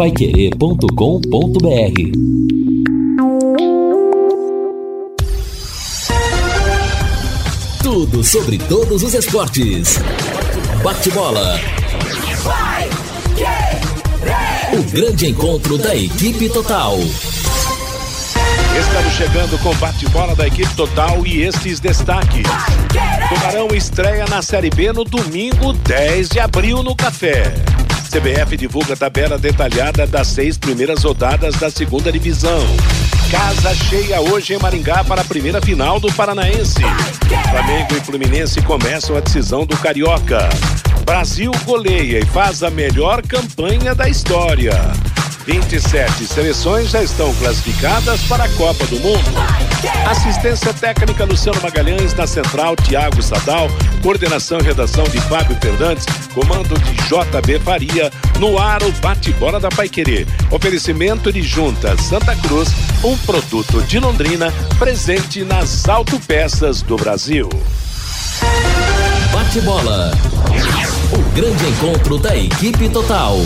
Paiquerê.com.br Tudo sobre todos os esportes. Bate-bola. O grande encontro da equipe total. Estamos chegando com bate-bola da equipe total e estes destaques. Tubarão estreia na Série B no domingo 10 de abril no Café. CBF divulga tabela detalhada das seis primeiras rodadas da segunda divisão. Casa cheia hoje em Maringá para a primeira final do Paranaense. Flamengo e Fluminense começam a decisão do Carioca. Brasil goleia e faz a melhor campanha da história. 27 seleções já estão classificadas para a Copa do Mundo. Assistência técnica Luciano Magalhães, na central Tiago Sadal, coordenação e redação de Fábio Fernandes, comando de JB Faria, no ar o bate-bola da Paiquerê. Oferecimento de Junta Santa Cruz, um produto de Londrina, presente nas autopeças do Brasil. Bate-bola. O grande encontro da equipe total.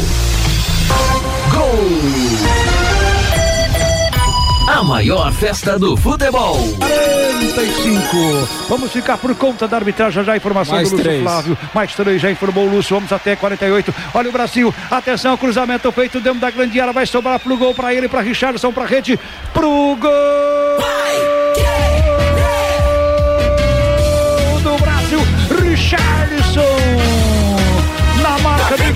A maior festa do futebol. 45. Vamos ficar por conta da arbitragem. Já a informação Mais do Lúcio três. Flávio. Mais três, já informou o Lúcio. Vamos até 48. Olha o Brasil. Atenção, cruzamento feito dentro da grande área. Vai sobrar pro gol para ele, para Richardson, para rede. Pro gol! do Brasil, Richardson. Na marca de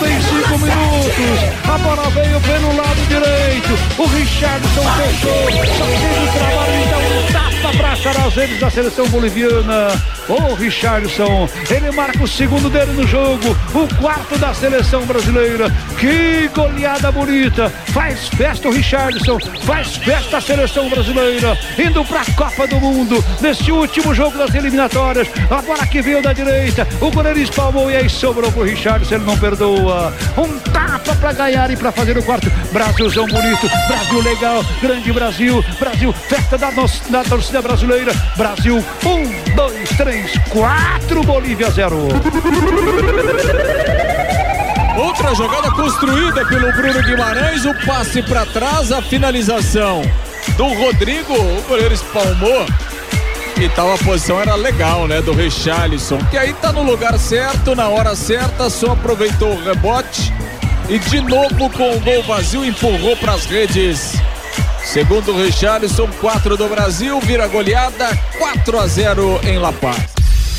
45 minutos. A bola veio pelo lado direito. O Richardson fechou. Só teve trabalho, então tapa para achar as redes da seleção boliviana. O Richardson, ele marca o segundo dele no jogo. O quarto da seleção brasileira. Que goleada bonita. Faz festa o Richardson. Faz festa a seleção brasileira. Indo para a Copa do Mundo. Neste último jogo das eliminatórias. A bola que veio da direita. O goleiro espalmou e aí sobrou pro Richardson. Ele não perdoa. Um tapa para ganhar e para fazer o quarto. Brasilzão bonito. Brasil legal. Grande Brasil. Brasil, festa da, nossa, da torcida brasileira. Brasil, um, dois, três, quatro. Bolívia, zero. Outra jogada construída pelo Bruno Guimarães, o passe para trás, a finalização do Rodrigo, o goleiro espalmou. E tal a posição era legal, né, do Richarlison, que aí tá no lugar certo, na hora certa, só aproveitou o rebote e de novo com o gol vazio empurrou para as redes. Segundo o Richarlison, 4 do Brasil, vira goleada 4 a 0 em La Paz.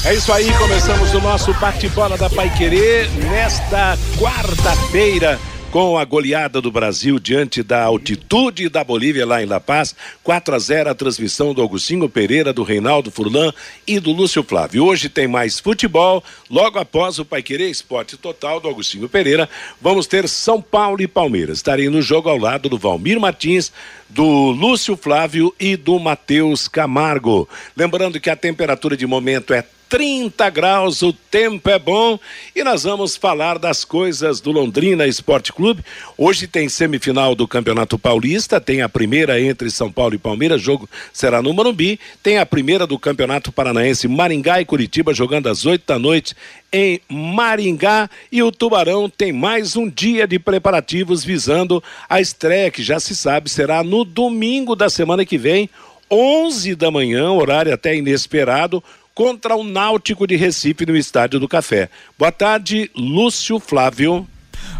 É isso aí, começamos o nosso bate-bola da Paiquerê nesta quarta-feira com a goleada do Brasil diante da altitude da Bolívia lá em La Paz, 4 a 0 a transmissão do Augustinho Pereira, do Reinaldo Furlan e do Lúcio Flávio. Hoje tem mais futebol, logo após o Paiquerê Esporte Total do Augustinho Pereira, vamos ter São Paulo e Palmeiras. Estarei no jogo ao lado do Valmir Martins, do Lúcio Flávio e do Matheus Camargo. Lembrando que a temperatura de momento é 30 graus, o tempo é bom. E nós vamos falar das coisas do Londrina Esporte Clube. Hoje tem semifinal do Campeonato Paulista, tem a primeira entre São Paulo e Palmeiras, jogo será no Morumbi, tem a primeira do Campeonato Paranaense Maringá e Curitiba jogando às 8 da noite em Maringá. E o Tubarão tem mais um dia de preparativos visando a estreia que já se sabe será no domingo da semana que vem, 11 da manhã, horário até inesperado, contra o Náutico de Recife no Estádio do Café. Boa tarde, Lúcio Flávio.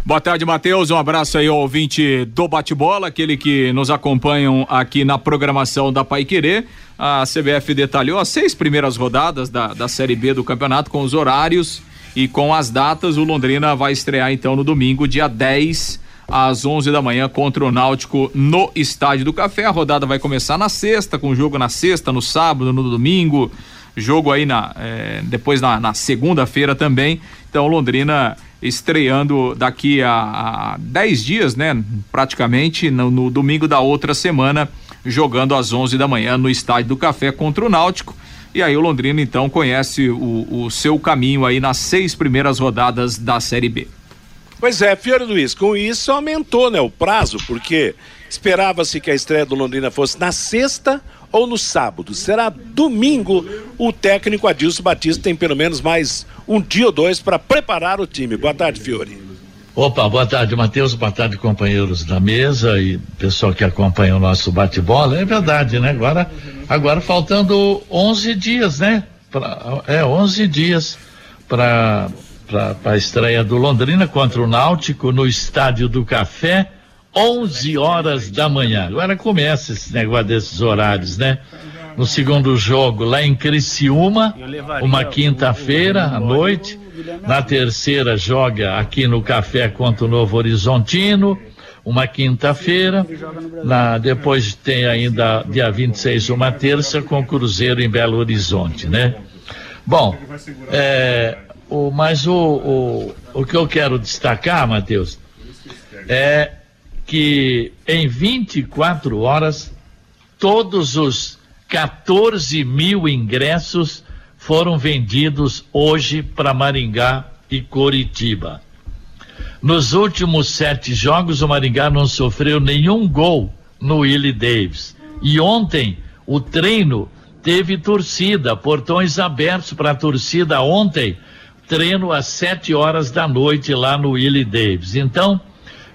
Boa tarde, Matheus. Um abraço aí ao ouvinte do Bate-Bola, aquele que nos acompanham aqui na programação da Pai Querer. A CBF detalhou as seis primeiras rodadas da, da Série B do campeonato com os horários e com as datas. O Londrina vai estrear então no domingo, dia 10 às 11 da manhã contra o Náutico no Estádio do Café. A rodada vai começar na sexta, com jogo na sexta, no sábado, no domingo jogo aí na eh, depois na, na segunda-feira também. Então Londrina estreando daqui a 10 dias, né? Praticamente no, no, domingo da outra semana, jogando às 11 da manhã no Estádio do Café contra o Náutico. E aí o Londrina então conhece o, o seu caminho aí nas seis primeiras rodadas da Série B. Pois é, Fiore Luiz, com isso aumentou né, o prazo, porque esperava-se que a estreia do Londrina fosse na sexta ou no sábado. Será domingo. O técnico Adilson Batista tem pelo menos mais um dia ou dois para preparar o time. Boa tarde, Fiore. Opa, boa tarde, Matheus. Boa tarde, companheiros da mesa e pessoal que acompanha o nosso bate-bola. É verdade, né? Agora, agora faltando 11 dias, né? Pra, é, 11 dias para a estreia do Londrina contra o Náutico no Estádio do Café, 11 horas da manhã. Agora começa esse negócio desses horários, né? No segundo jogo, lá em Criciúma, uma quinta-feira à noite. Na terceira, joga aqui no Café contra o Novo Horizontino, uma quinta-feira. Na, depois tem ainda, dia 26, uma terça, com o Cruzeiro em Belo Horizonte, né? Bom, é, o, mas o, o, o que eu quero destacar, Matheus, é que em 24 horas, todos os 14 mil ingressos foram vendidos hoje para Maringá e Coritiba. Nos últimos sete jogos, o Maringá não sofreu nenhum gol no Willie Davis. E ontem, o treino teve torcida, portões abertos para a torcida ontem, treino às sete horas da noite lá no Willie Davis. Então,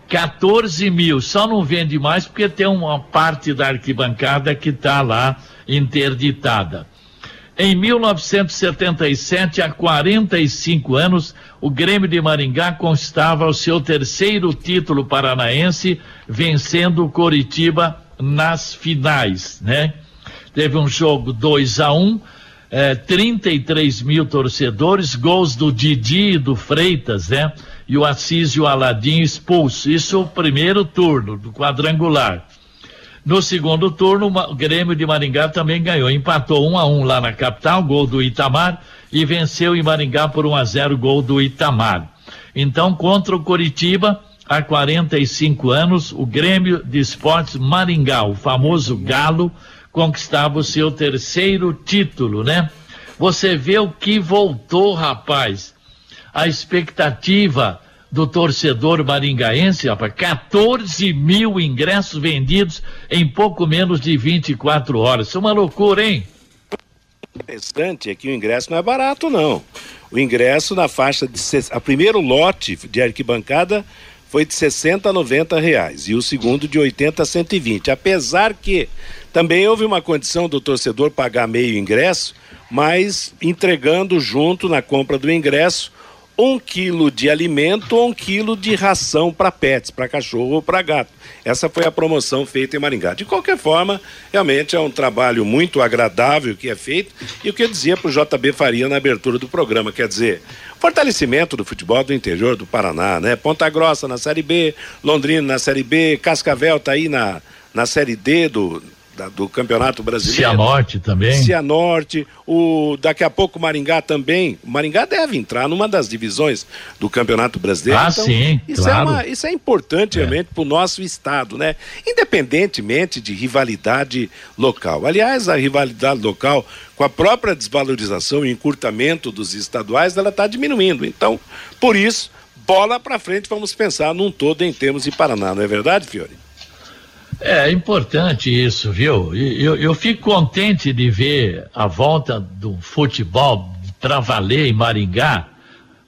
14 mil, só não vende mais porque tem uma parte da arquibancada que está lá interditada. Em 1977, há 45 anos, o Grêmio de Maringá constava o seu terceiro título paranaense, vencendo o Coritiba nas finais, né? Teve um jogo 2 a 1 um, é, 33 mil torcedores, gols do Didi e do Freitas, né? E o Assis e o Aladim expulso. Isso o primeiro turno do quadrangular. No segundo turno, o Grêmio de Maringá também ganhou. Empatou 1 um a 1 um lá na capital, gol do Itamar, e venceu em Maringá por 1 um a 0 gol do Itamar. Então, contra o Coritiba, há 45 anos, o Grêmio de Esportes Maringá, o famoso Galo, conquistava o seu terceiro título, né? Você vê o que voltou, rapaz. A expectativa do torcedor maringaense, rapaz, 14 mil ingressos vendidos em pouco menos de 24 horas. Isso é uma loucura, hein? interessante é que o ingresso não é barato, não. O ingresso na faixa de. A primeiro lote de arquibancada foi de 60 a 90 reais e o segundo de 80 a 120. Apesar que também houve uma condição do torcedor pagar meio ingresso, mas entregando junto na compra do ingresso um quilo de alimento ou um quilo de ração para pets, para cachorro ou para gato. Essa foi a promoção feita em Maringá. De qualquer forma, realmente é um trabalho muito agradável que é feito e o que eu dizia para o JB Faria na abertura do programa, quer dizer, fortalecimento do futebol do interior do Paraná, né? Ponta Grossa na Série B, Londrina na Série B, Cascavel tá aí na, na Série D do, da, do Campeonato Brasileiro. Cianorte também. Cianorte, o daqui a pouco Maringá também. O Maringá deve entrar numa das divisões do Campeonato Brasileiro. Ah, então, sim, isso claro. É uma, isso é importante é. realmente para o nosso estado, né? Independentemente de rivalidade local. Aliás, a rivalidade local com a própria desvalorização e encurtamento dos estaduais, ela está diminuindo. Então, por isso, bola para frente, vamos pensar num todo em termos de Paraná, não é verdade, Fiore? É importante isso, viu? Eu, eu fico contente de ver a volta do futebol para valer em Maringá,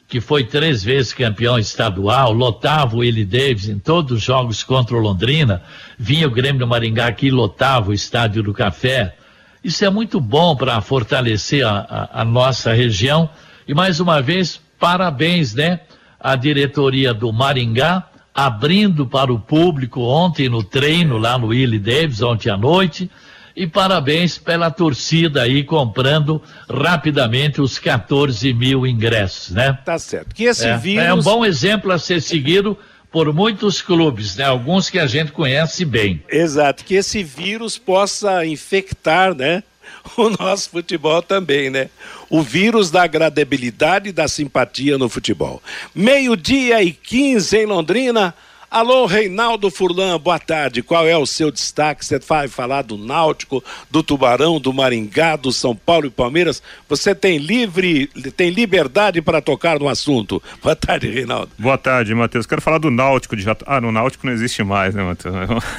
que foi três vezes campeão estadual, lotava o Willie Davis em todos os jogos contra o Londrina, vinha o Grêmio do Maringá aqui lotava o Estádio do Café. Isso é muito bom para fortalecer a, a, a nossa região. E mais uma vez, parabéns, né? A diretoria do Maringá, abrindo para o público ontem no treino lá no Willie Davis, ontem à noite. E parabéns pela torcida aí comprando rapidamente os 14 mil ingressos, né? Tá certo. Que esse é, vírus. É um bom exemplo a ser seguido por muitos clubes, né? Alguns que a gente conhece bem. Exato. Que esse vírus possa infectar, né? o nosso futebol também, né? O vírus da agradabilidade e da simpatia no futebol. Meio-dia e 15 em Londrina. Alô, Reinaldo Furlan, boa tarde. Qual é o seu destaque? Você vai falar do Náutico, do Tubarão, do Maringá, do São Paulo e Palmeiras. Você tem livre, tem liberdade para tocar no assunto. Boa tarde, Reinaldo. Boa tarde, Matheus. Quero falar do Náutico de Jata... Ah, no Náutico não existe mais, né, Matheus?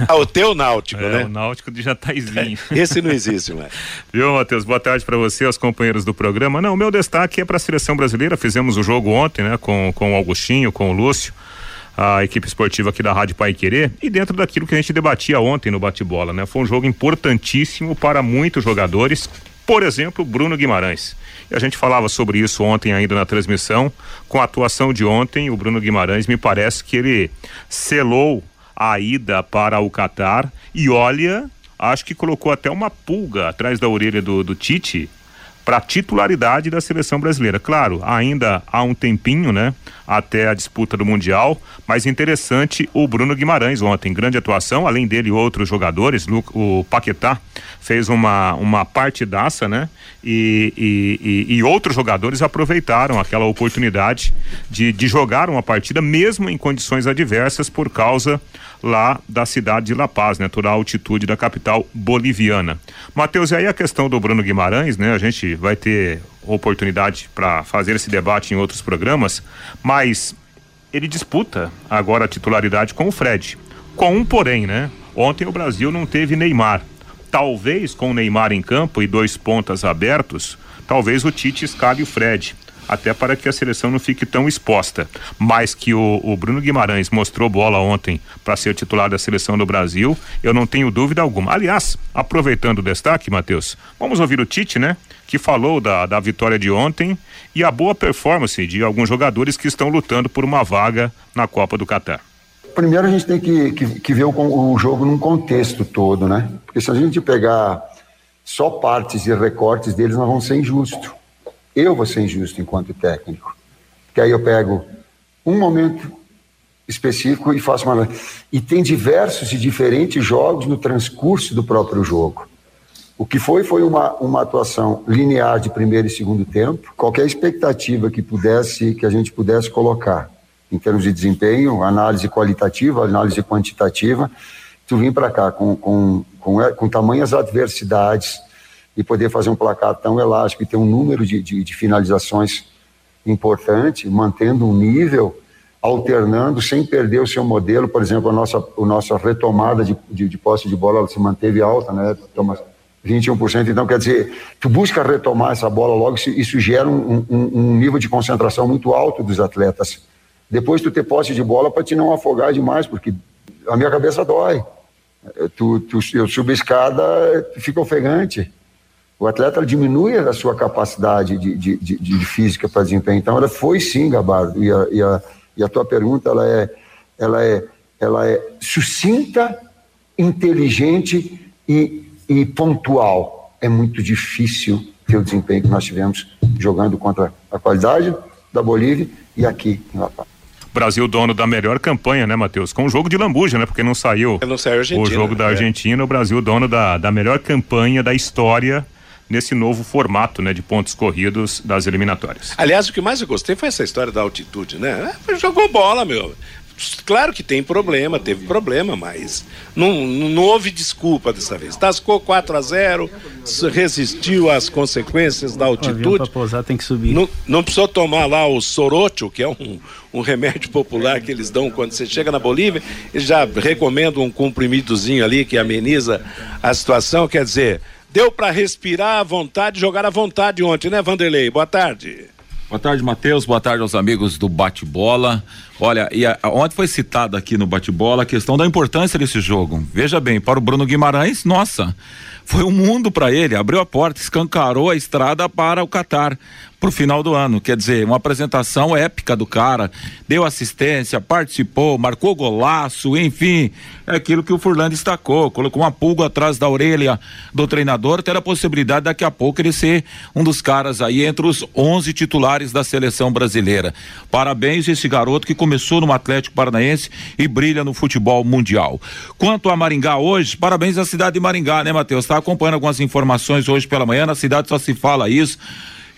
Ah, o teu Náutico, é, né? o Náutico de Jataizinho. Esse não existe mais. Viu, Matheus? Boa tarde para você, aos companheiros do programa. Não, o meu destaque é para a seleção brasileira. Fizemos o jogo ontem, né, com, com o Augustinho, com o Lúcio a equipe esportiva aqui da Rádio Pai Querer e dentro daquilo que a gente debatia ontem no bate-bola, né? Foi um jogo importantíssimo para muitos jogadores, por exemplo, Bruno Guimarães. E a gente falava sobre isso ontem ainda na transmissão. Com a atuação de ontem, o Bruno Guimarães me parece que ele selou a ida para o Catar e olha, acho que colocou até uma pulga atrás da orelha do, do Tite para a titularidade da seleção brasileira. Claro, ainda há um tempinho, né? Até a disputa do Mundial, mas interessante o Bruno Guimarães ontem, grande atuação, além dele outros jogadores, o Paquetá fez uma, uma partidaça, né? E, e, e, e outros jogadores aproveitaram aquela oportunidade de, de jogar uma partida, mesmo em condições adversas, por causa lá da cidade de La Paz, né? Toda a altitude da capital boliviana. Matheus, e aí a questão do Bruno Guimarães, né? A gente vai ter oportunidade para fazer esse debate em outros programas, mas ele disputa agora a titularidade com o Fred. Com um porém, né? Ontem o Brasil não teve Neymar. Talvez com o Neymar em campo e dois pontas abertos, talvez o Tite escale o Fred até para que a seleção não fique tão exposta. Mas que o, o Bruno Guimarães mostrou bola ontem para ser titular da seleção do Brasil, eu não tenho dúvida alguma. Aliás, aproveitando o destaque, Matheus, vamos ouvir o Tite, né? Que falou da, da vitória de ontem e a boa performance de alguns jogadores que estão lutando por uma vaga na Copa do Catar. Primeiro a gente tem que, que, que ver o, o jogo num contexto todo, né? Porque se a gente pegar só partes e recortes deles, nós vamos ser injustos eu vou ser injusto enquanto técnico. Que aí eu pego um momento específico e faço uma. E tem diversos e diferentes jogos no transcurso do próprio jogo. O que foi foi uma, uma atuação linear de primeiro e segundo tempo. Qualquer expectativa que pudesse que a gente pudesse colocar em termos de desempenho, análise qualitativa, análise quantitativa, tu vim para cá com, com, com, com tamanhas adversidades e poder fazer um placar tão elástico e ter um número de, de, de finalizações importante, mantendo um nível, alternando sem perder o seu modelo. Por exemplo, a nossa, a nossa retomada de, de, de posse de bola se manteve alta, né, Thomas? 21%. Então, quer dizer, tu busca retomar essa bola logo, isso, isso gera um, um, um, nível de concentração muito alto dos atletas. Depois, tu ter posse de bola para te não afogar demais, porque a minha cabeça dói. Tu, tu, eu subo a escada, fica ofegante o atleta diminui a sua capacidade de, de, de, de física para desempenho. Então, ela foi sim, Gabardo. E a, e a, e a tua pergunta ela é, ela é, ela é sucinta, inteligente e, e pontual. É muito difícil ter o desempenho que nós tivemos jogando contra a qualidade da Bolívia e aqui em La Paz. Brasil dono da melhor campanha, né, Matheus? Com o jogo de lambuja, né? Porque não saiu, não saiu o jogo da é. Argentina, o Brasil dono da, da melhor campanha da história nesse novo formato né, de pontos corridos das eliminatórias. Aliás, o que mais eu gostei foi essa história da altitude, né? É, jogou bola, meu. Claro que tem problema, teve problema, mas não, não houve desculpa dessa vez. Tascou 4 a 0 resistiu às consequências da altitude. Pousar, tem que subir. Não, não precisou tomar lá o sorocho, que é um, um remédio popular que eles dão quando você chega na Bolívia. Eles já recomendam um comprimidozinho ali que ameniza a situação. Quer dizer, Deu para respirar à vontade, jogar à vontade ontem, né, Vanderlei? Boa tarde. Boa tarde, Matheus. Boa tarde aos amigos do Bate-Bola. Olha, e a, ontem foi citado aqui no Bate-Bola a questão da importância desse jogo. Veja bem, para o Bruno Guimarães, nossa, foi um mundo para ele. Abriu a porta, escancarou a estrada para o Catar pro final do ano. Quer dizer, uma apresentação épica do cara. Deu assistência, participou, marcou golaço, enfim. É aquilo que o Furlan destacou. Colocou uma pulga atrás da orelha do treinador. Ter a possibilidade daqui a pouco ele ser um dos caras aí entre os 11 titulares da seleção brasileira. Parabéns esse garoto que começou no Atlético Paranaense e brilha no futebol mundial. Quanto a Maringá hoje, parabéns à cidade de Maringá, né, Matheus? Está acompanhando algumas informações hoje pela manhã. Na cidade só se fala isso.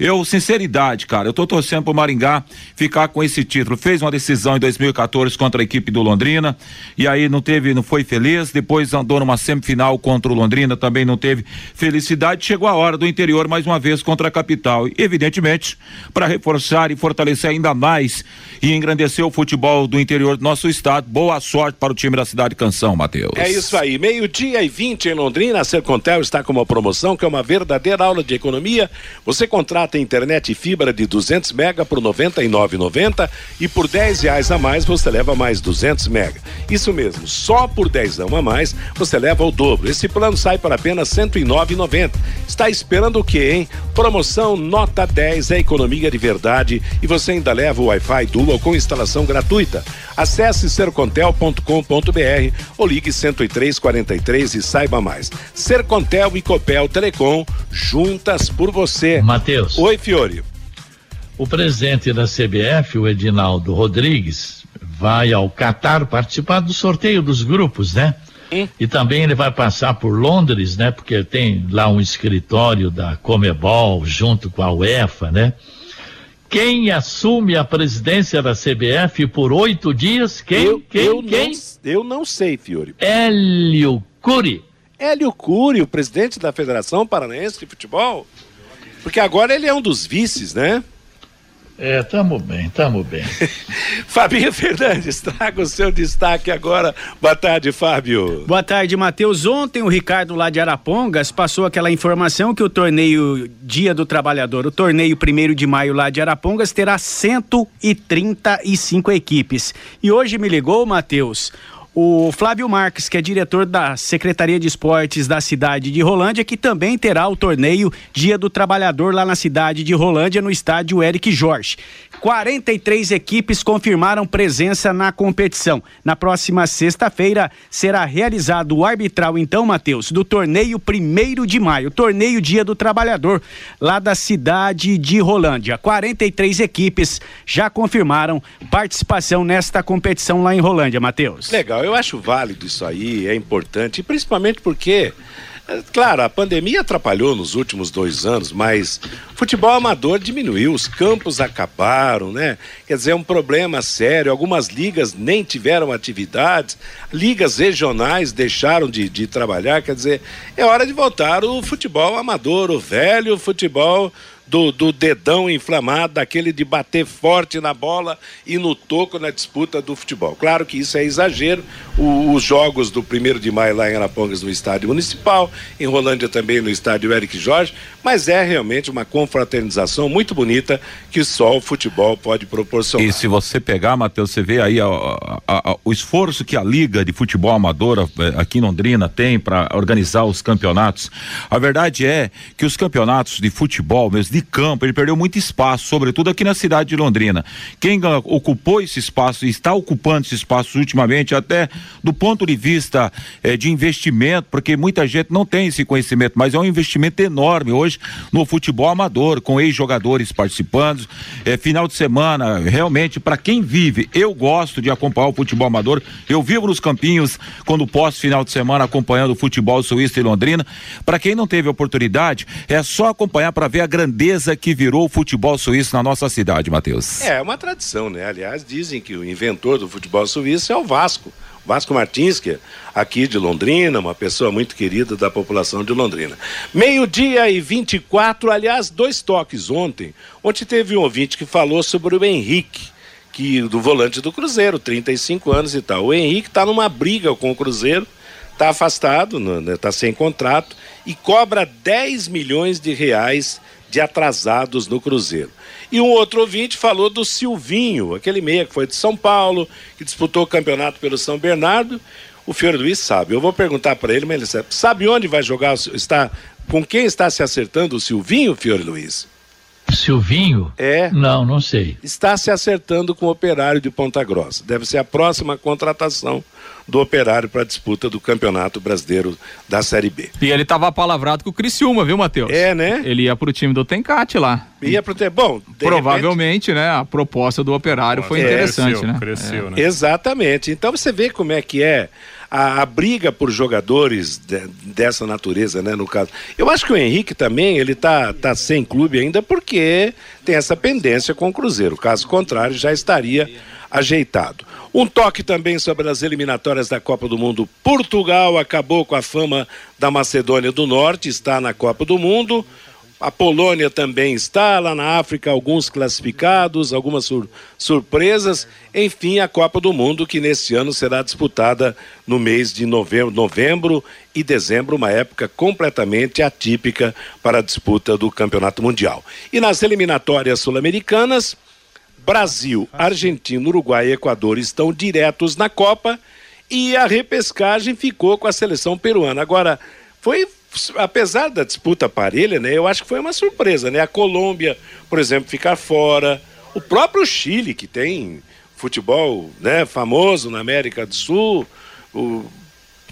Eu, sinceridade, cara, eu tô torcendo pro Maringá ficar com esse título. Fez uma decisão em 2014 contra a equipe do Londrina e aí não teve, não foi feliz. Depois andou numa semifinal contra o Londrina, também não teve felicidade. Chegou a hora do interior mais uma vez contra a capital. Evidentemente, para reforçar e fortalecer ainda mais e engrandecer o futebol do interior do nosso estado. Boa sorte para o time da cidade Canção, Matheus. É isso aí. Meio-dia e 20 em Londrina. A Sercontel está com uma promoção que é uma verdadeira aula de economia. Você contrata tem internet fibra de 200 mega por 99,90 e por 10 reais a mais você leva mais 200 mega. Isso mesmo, só por 10 a mais você leva o dobro. Esse plano sai por apenas 109,90. Está esperando o quê, hein? Promoção nota 10 é economia de verdade e você ainda leva o Wi-Fi Dual com instalação gratuita. Acesse sercontel.com.br ou ligue 10343 e saiba mais. Sercontel e Copel Telecom juntas por você. Matheus. Oi, Fiore. O presidente da CBF, o Edinaldo Rodrigues, vai ao Catar participar do sorteio dos grupos, né? E também ele vai passar por Londres, né? Porque tem lá um escritório da Comebol junto com a UEFA, né? Quem assume a presidência da CBF por oito dias? Quem? eu, quem? eu quem? Não, eu não sei, Fiore. Hélio Cury. Hélio Cury, o presidente da Federação Paranaense de Futebol. Porque agora ele é um dos vices, né? É, tamo bem, tamo bem. Fabinho Fernandes, traga o seu destaque agora. Boa tarde, Fábio. Boa tarde, Matheus. Ontem o Ricardo lá de Arapongas passou aquela informação que o torneio Dia do Trabalhador, o torneio 1 de maio lá de Arapongas, terá 135 equipes. E hoje me ligou, Matheus, o Flávio Marques, que é diretor da Secretaria de Esportes da cidade de Rolândia, que também terá o torneio Dia do Trabalhador lá na cidade de Rolândia, no estádio Eric Jorge. 43 equipes confirmaram presença na competição. Na próxima sexta-feira será realizado o arbitral, então, Matheus, do torneio 1 de maio, torneio Dia do Trabalhador, lá da cidade de Rolândia. 43 equipes já confirmaram participação nesta competição lá em Rolândia, Matheus. Legal, eu acho válido isso aí, é importante, principalmente porque Claro, a pandemia atrapalhou nos últimos dois anos, mas futebol amador diminuiu, os campos acabaram, né? Quer dizer, é um problema sério. Algumas ligas nem tiveram atividades, ligas regionais deixaram de, de trabalhar. Quer dizer, é hora de voltar o futebol amador, o velho futebol do, do dedão inflamado, daquele de bater forte na bola e no toco na disputa do futebol. Claro que isso é exagero. O- os jogos do primeiro de maio lá em Arapongas no estádio municipal, em Rolândia também no estádio Eric Jorge, mas é realmente uma confraternização muito bonita que só o futebol pode proporcionar. E se você pegar, Matheus, você vê aí ó, a- a- o esforço que a Liga de Futebol Amadora eh, aqui em Londrina tem para organizar os campeonatos. A verdade é que os campeonatos de futebol, mesmo de campo, ele perdeu muito espaço, sobretudo aqui na cidade de Londrina. Quem ocupou esse espaço e está ocupando esse espaço ultimamente, até do ponto de vista eh, de investimento, porque muita gente não tem esse conhecimento, mas é um investimento enorme hoje no futebol amador, com ex-jogadores participando. É, final de semana, realmente, para quem vive, eu gosto de acompanhar o futebol amador. Eu vivo nos campinhos quando posso, final de semana, acompanhando o futebol suíço e Londrina. Para quem não teve oportunidade, é só acompanhar para ver a grandeza que virou o futebol suíço na nossa cidade, Matheus. É uma tradição, né? Aliás, dizem que o inventor do futebol suíço é o Vasco. Vasco Martins, que é aqui de Londrina, uma pessoa muito querida da população de Londrina. Meio-dia e 24, aliás, dois toques ontem. Ontem teve um ouvinte que falou sobre o Henrique, que do volante do Cruzeiro, 35 anos e tal. O Henrique está numa briga com o Cruzeiro, está afastado, está sem contrato e cobra 10 milhões de reais de atrasados no Cruzeiro. E um outro ouvinte falou do Silvinho, aquele meia que foi de São Paulo, que disputou o campeonato pelo São Bernardo. O Fiore Luiz sabe. Eu vou perguntar para ele, mas ele sabe. Sabe onde vai jogar? Está, com quem está se acertando o Silvinho, Fiore Luiz? Silvinho? É. Não, não sei. Está se acertando com o operário de Ponta Grossa. Deve ser a próxima contratação do operário para a disputa do Campeonato Brasileiro da Série B. E ele tava palavrado com o Criciúma, viu, Matheus? É, né? Ele ia pro time do Tencate lá. Ia pro ter... Bom, Provavelmente, né? A proposta do operário foi É, interessante, cresceu, né? cresceu, É. Exatamente. Então você vê como é que é a, a briga por jogadores de- dessa natureza, né? No caso, eu acho que o Henrique também ele tá, tá sem clube ainda porque tem essa pendência com o Cruzeiro. Caso contrário, já estaria ajeitado. Um toque também sobre as eliminatórias da Copa do Mundo. Portugal acabou com a fama da Macedônia do Norte, está na Copa do Mundo. A Polônia também está, lá na África, alguns classificados, algumas sur surpresas. Enfim, a Copa do Mundo, que neste ano será disputada no mês de novembro, novembro e dezembro, uma época completamente atípica para a disputa do Campeonato Mundial. E nas eliminatórias sul-americanas, Brasil, Argentina, Uruguai e Equador estão diretos na Copa e a repescagem ficou com a seleção peruana. Agora, foi apesar da disputa parelha, né, eu acho que foi uma surpresa, né? A Colômbia, por exemplo, ficar fora, o próprio Chile que tem futebol, né, famoso na América do Sul, o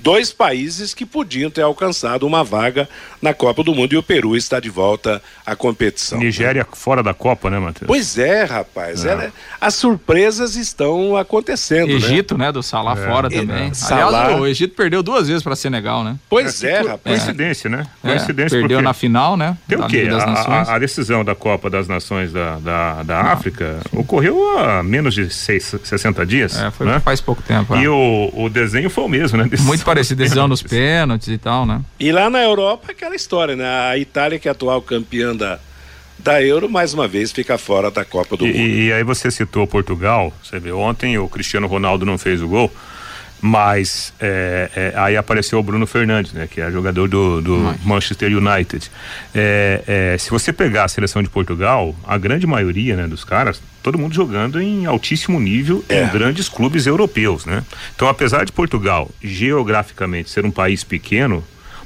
dois países que podiam ter alcançado uma vaga na Copa do Mundo e o Peru está de volta à competição. Nigéria né? fora da Copa, né, Matheus? Pois é, rapaz. É. É, as surpresas estão acontecendo. Né? Egito, né? né do Salah é. fora também. Salah... Aliás, o Egito perdeu duas vezes para Senegal, né? Pois é, rapaz. Coincidência, né? É, Coincidência. Perdeu porque... na final, né? Tem o quê? A, a, decisão da Copa das Nações da, da, da África ocorreu há menos de seis, 60 dias. É, foi né? faz pouco tempo. E o, o desenho foi o mesmo, né? Muito parecido, decisão nos pênaltis e tal, né? E lá na Europa, aquela história, né? A Itália, que é atual campeã da, da Euro, mais uma vez fica fora da Copa do e, Mundo. E, aí você citou Portugal, você vê, ontem o Cristiano Ronaldo não fez o gol, mas é, é, aí apareceu o Bruno Fernandes, né, que é jogador do, do Manchester United. É, é, se você pegar a seleção de Portugal, a grande maioria né, dos caras, todo mundo jogando em altíssimo nível em é. grandes clubes europeus, né? Então, apesar de Portugal geograficamente ser um país pequeno,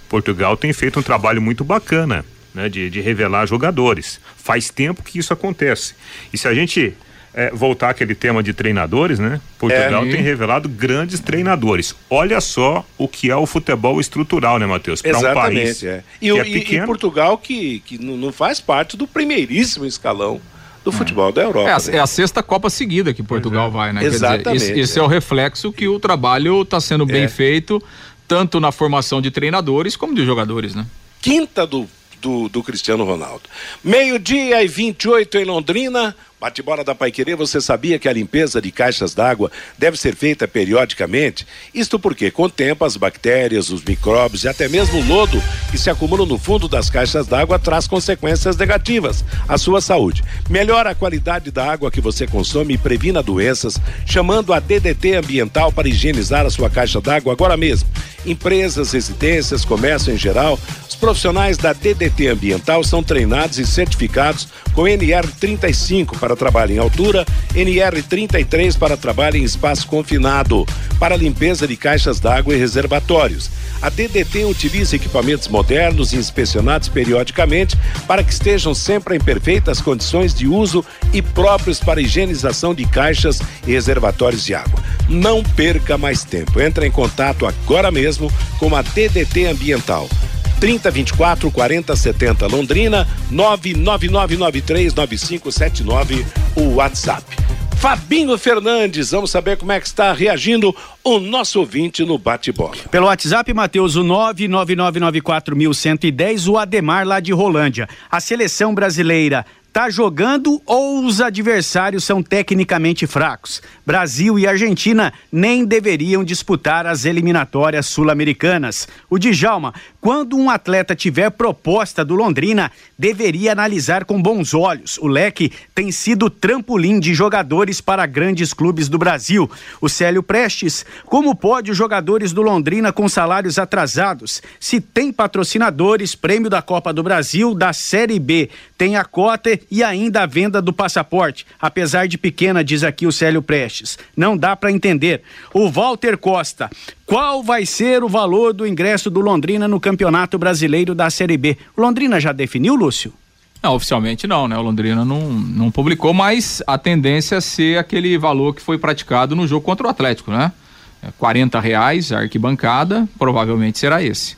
Portugal tem feito um trabalho muito bacana. Né, de, de revelar jogadores. Faz tempo que isso acontece. E se a gente é, voltar aquele tema de treinadores, né? Portugal é. tem revelado grandes treinadores. Olha só o que é o futebol estrutural, né, Matheus? Para um país. É. E, o, é e, e, Portugal que, que não faz parte do primeiríssimo escalão do futebol da Europa. É a, né? é a, sexta Copa seguida que Portugal vai, né? Exatamente. Dizer, esse, esse é. o reflexo que o trabalho está sendo bem é. feito, tanto na formação de treinadores como de jogadores, né? Quinta do, do, do Cristiano Ronaldo. Meio-dia e 28 em Londrina. Bate-bola da Paiquerê, você sabia que a limpeza de caixas d'água deve ser feita periodicamente? Isto porque, com o tempo, as bactérias, os micróbios e até mesmo o lodo que se acumulam no fundo das caixas d'água traz consequências negativas à sua saúde. Melhora a qualidade da água que você consome e previna doenças, chamando a DDT Ambiental para higienizar a sua caixa d'água agora mesmo. Empresas, residências, comércio em geral, os profissionais da DDT Ambiental são treinados e certificados com NR35 para trabalho em altura, NR33 para trabalho em espaço confinado, para limpeza de caixas d'água e reservatórios. A DDT utiliza equipamentos modernos e inspecionados periodicamente para que estejam sempre em perfeitas condições de uso e próprios para higienização de caixas e reservatórios de água. Não perca mais tempo. Entre em contato agora mesmo com a DDT Ambiental 30 24 40 70 Londrina 999939579 o WhatsApp. Fabinho Fernandes, vamos saber como é que está reagindo o nosso ouvinte no bate-bola. Pelo WhatsApp, Matheus, o 99994110, o Ademar lá de Rolândia. A seleção brasileira tá jogando ou os adversários são tecnicamente fracos? Brasil e Argentina nem deveriam disputar as eliminatórias sul-americanas. O Djalma, quando um atleta tiver proposta do Londrina, deveria analisar com bons olhos. O leque tem sido trampolim de jogadores para grandes clubes do Brasil. O Célio Prestes, como pode os jogadores do Londrina com salários atrasados? Se tem patrocinadores, prêmio da Copa do Brasil, da Série B, tem a cota e ainda a venda do passaporte, apesar de pequena, diz aqui o Célio Prestes. Não dá para entender. O Walter Costa, qual vai ser o valor do ingresso do Londrina no Campeonato Brasileiro da Série B? Londrina já definiu, Lúcio? Não, oficialmente não, né? O Londrina não, não publicou, mas a tendência é ser aquele valor que foi praticado no jogo contra o Atlético, né? 40 é, reais a arquibancada, provavelmente será esse.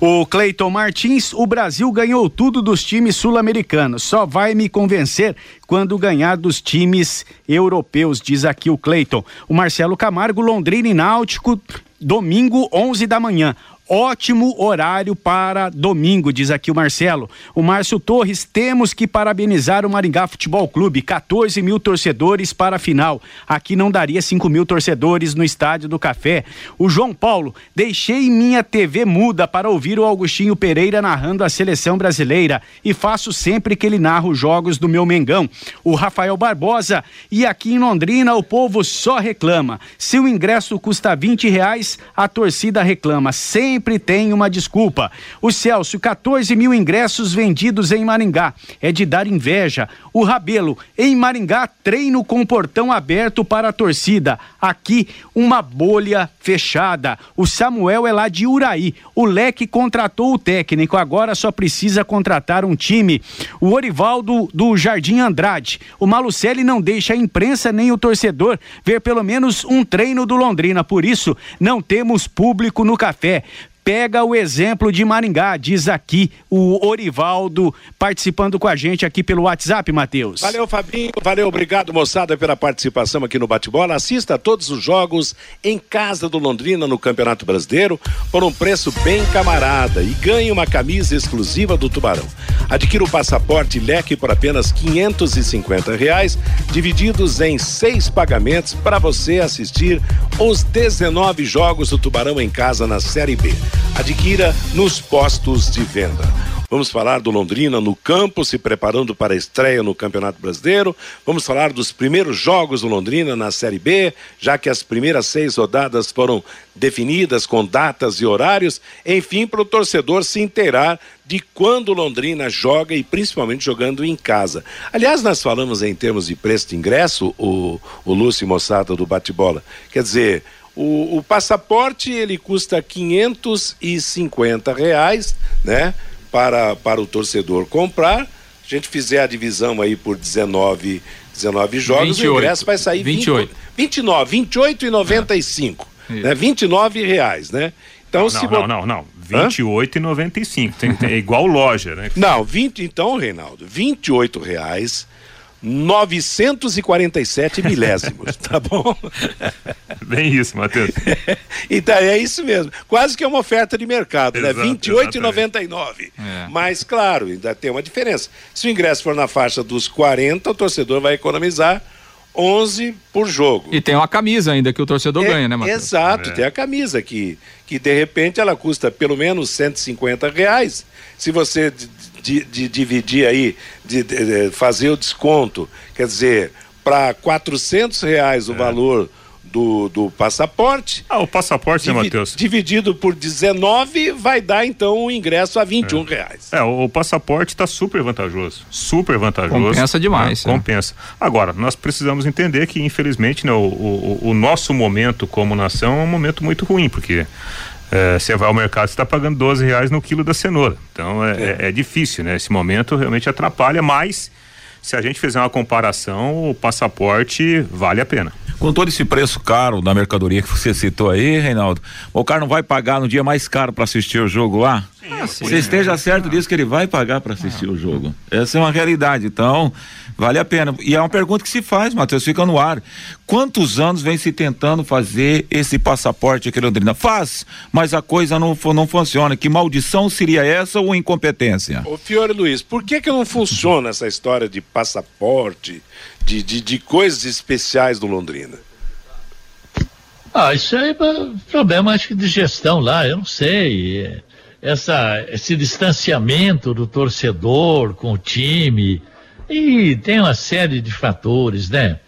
O Cleiton Martins, o Brasil ganhou tudo dos times sul-americanos. Só vai me convencer quando ganhar dos times europeus, diz aqui o Cleiton. O Marcelo Camargo, Londrina e Náutico, domingo, 11 da manhã. Ótimo horário para domingo, diz aqui o Marcelo. O Márcio Torres, temos que parabenizar o Maringá Futebol Clube. 14 mil torcedores para a final. Aqui não daria 5 mil torcedores no Estádio do Café. O João Paulo, deixei minha TV muda para ouvir o Augustinho Pereira narrando a seleção brasileira e faço sempre que ele narra os jogos do meu Mengão. O Rafael Barbosa, e aqui em Londrina o povo só reclama. Se o ingresso custa 20 reais, a torcida reclama. Sempre sempre tem uma desculpa. O Celso, 14 mil ingressos vendidos em Maringá. É de dar inveja. O Rabelo, em Maringá, treino com portão aberto para a torcida. Aqui, uma bolha fechada. O Samuel é lá de Uraí. O Leque contratou o técnico, agora só precisa contratar um time. O Orivaldo do Jardim Andrade. O Malucelli não deixa a imprensa nem o torcedor ver pelo menos um treino do Londrina. Por isso, não temos público no café pega o exemplo de Maringá, diz aqui o Orivaldo participando com a gente aqui pelo WhatsApp, Matheus. Valeu, Fabinho. Valeu, obrigado, moçada, pela participação aqui no Bate-Bola. Assista a todos os jogos em casa do Londrina no Campeonato Brasileiro por um preço bem camarada e ganhe uma camisa exclusiva do Tubarão. Adquira o passaporte leque por apenas 550 reais, divididos em seis pagamentos para você assistir os 19 jogos do Tubarão em casa na Série B. Adquira nos postos de venda. Vamos falar do Londrina no campo, se preparando para a estreia no Campeonato Brasileiro. Vamos falar dos primeiros jogos do Londrina na Série B, já que as primeiras seis rodadas foram definidas com datas e horários. Enfim, para o torcedor se inteirar de quando Londrina joga e principalmente jogando em casa. Aliás, nós falamos em termos de preço de ingresso, o, o Lúcio Mossada do Bate-Bola. Quer dizer, o, o, passaporte ele custa 550 reais, né? para, para o torcedor comprar. A gente fizer a divisão aí por 19, 19 jogos, 28, o ingresso vai sair 28. 20, 29, 28 e 95, é. né? 29 reais, né? Então, não, se não, não, não, não. 28 e 95. Tem, tem, é igual loja, né? Não, 20, então, Reinaldo, 28 reais 947 milésimos, tá bom? Bem isso, Matheus. então é isso mesmo. Quase que é uma oferta de mercado, né? Exato, né? 28,99. É. Mas claro, ainda tem uma diferença. Se o ingresso for na faixa dos 40, o torcedor vai economizar 11 por jogo. E tem uma camisa ainda que o torcedor é, ganha, né, Matheus? Exato, é. tem a camisa que, que de repente ela custa pelo menos 150 reais. Se você de, de dividir aí, de, de, fazer o desconto, quer dizer, para quatrocentos reais o é. valor do, do passaporte. Ah, o passaporte, divi né, Matheus? Dividido por 19 vai dar então o ingresso a 21 é. reais. É, o, o passaporte está super vantajoso. Super vantajoso. Compensa demais. Né? Compensa. Agora, nós precisamos entender que, infelizmente, né, o, o, o nosso momento como nação é um momento muito ruim, porque é, você vai ao mercado, você está pagando 12 reais no quilo da cenoura. Então é, é. é, é difícil, né? Esse momento realmente atrapalha, mas se a gente fizer uma comparação, o passaporte vale a pena. Com todo esse preço caro da mercadoria que você citou aí, Reinaldo, o cara não vai pagar no dia mais caro para assistir o jogo lá? Ah, você esteja certo disso que ele vai pagar para assistir ah. o jogo. Essa é uma realidade. Então, vale a pena. E é uma pergunta que se faz, Matheus, fica no ar. Quantos anos vem se tentando fazer esse passaporte aqui Londrina? Faz, mas a coisa não, não funciona. Que maldição seria essa ou incompetência? Ô Fiore Luiz, por que que não funciona essa história de passaporte, de, de, de coisas especiais do Londrina? Ah, isso aí é problema acho que de gestão lá, eu não sei. Essa, esse distanciamento do torcedor com o time, e tem uma série de fatores, né?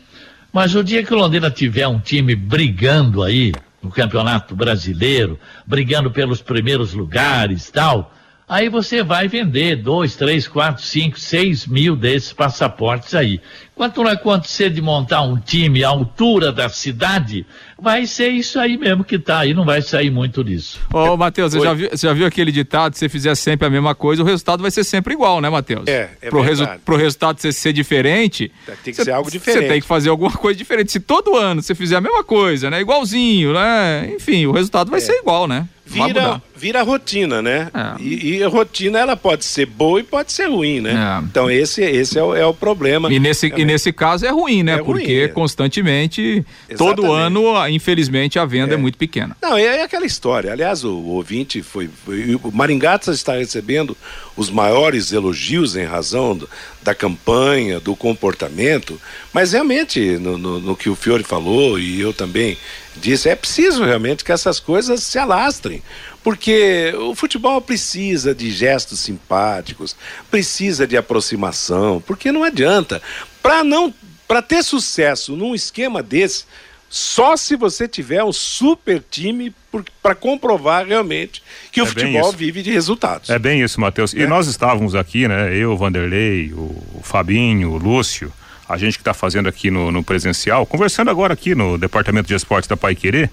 Mas o dia que o Londrina tiver um time brigando aí no Campeonato Brasileiro, brigando pelos primeiros lugares tal, Aí você vai vender dois, três, quatro, cinco, seis mil desses passaportes aí. Quanto não acontecer de montar um time à altura da cidade, vai ser isso aí mesmo que tá aí, não vai sair muito disso. Ô, Matheus, você já, viu, você já viu aquele ditado, se você fizer sempre a mesma coisa, o resultado vai ser sempre igual, né, Matheus? É, é pro, resu pro resultado ser, ser diferente... Tem que cê, ser algo diferente. Você tem que fazer alguma coisa diferente. Se todo ano você fizer a mesma coisa, né, igualzinho, né, enfim, o resultado vai é. ser igual, né? vira, vira rotina, né? É. E, e a rotina ela pode ser boa e pode ser ruim, né? É. Então esse, esse é, o, é o problema. E nesse, e nesse caso é ruim, né? É ruim, Porque é. constantemente, todo Exatamente. ano, infelizmente, a venda é, muito pequena. Não, é, é aquela história. Aliás, o, o ouvinte foi, foi- O Maringá está recebendo os maiores elogios em razão do- da campanha, do comportamento. Mas realmente, no, no- no que o Fiore falou, e eu também disse, é preciso realmente que essas coisas se alastrem. Porque o futebol precisa de gestos simpáticos, precisa de aproximação, porque não adianta. Para não. Para ter sucesso num esquema desse, só se você tiver um super time para comprovar realmente que o É bem futebol vive de resultados. É bem isso, Matheus. E nós estávamos aqui, né? Eu, o Vanderlei, o, o Fabinho, o Lúcio, a gente que está fazendo aqui no, no presencial, conversando agora aqui no Departamento de Esportes da Pai Querer,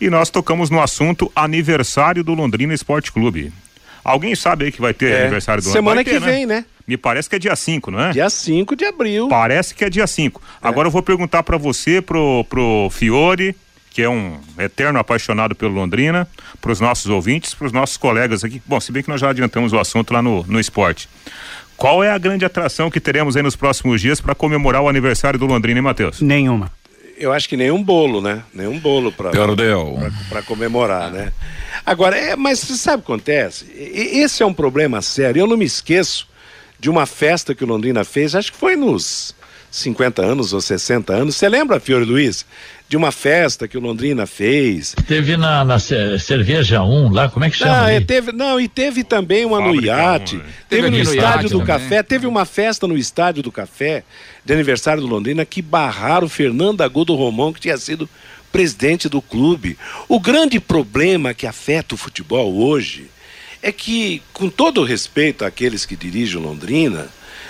e nós tocamos no assunto aniversário do Londrina Esporte Clube. Alguém sabe aí que vai ter É. aniversário do Semana Vai ter, que vem, né? Me parece que é dia 5, não é? Dia 5 de abril. Parece que é dia 5. Agora eu vou perguntar para você, pro, pro Fiore, que é um eterno apaixonado pelo Londrina, para os nossos ouvintes, para os nossos colegas aqui. Bom, se bem que nós já adiantamos o assunto lá no, no esporte. Qual é a grande atração que teremos aí nos próximos dias para comemorar o aniversário do Londrina, hein, Matheus? Nenhuma. Eu acho que nenhum bolo, né? Nenhum bolo para para comemorar, né? Agora, é, mas você sabe o que acontece? Esse é um problema sério. Eu não me esqueço de uma festa que o Londrina fez, acho que foi nos 50 anos ou 60 anos. Você lembra, Fiore Luiz? De uma festa que o Londrina fez. Teve na, na ce- cerveja 1 lá, como é que chama? Não, ali? é, teve, não, e teve também uma no Fábrica iate. um, né? Teve, Teve no no Estádio iate do também. Café. Teve uma festa no Estádio do Café, de aniversário do Londrina, que barraram o Fernando Agudo Romão, que tinha sido presidente do clube. O grande problema que afeta o futebol hoje é que, com todo o respeito àqueles que dirigem o Londrina,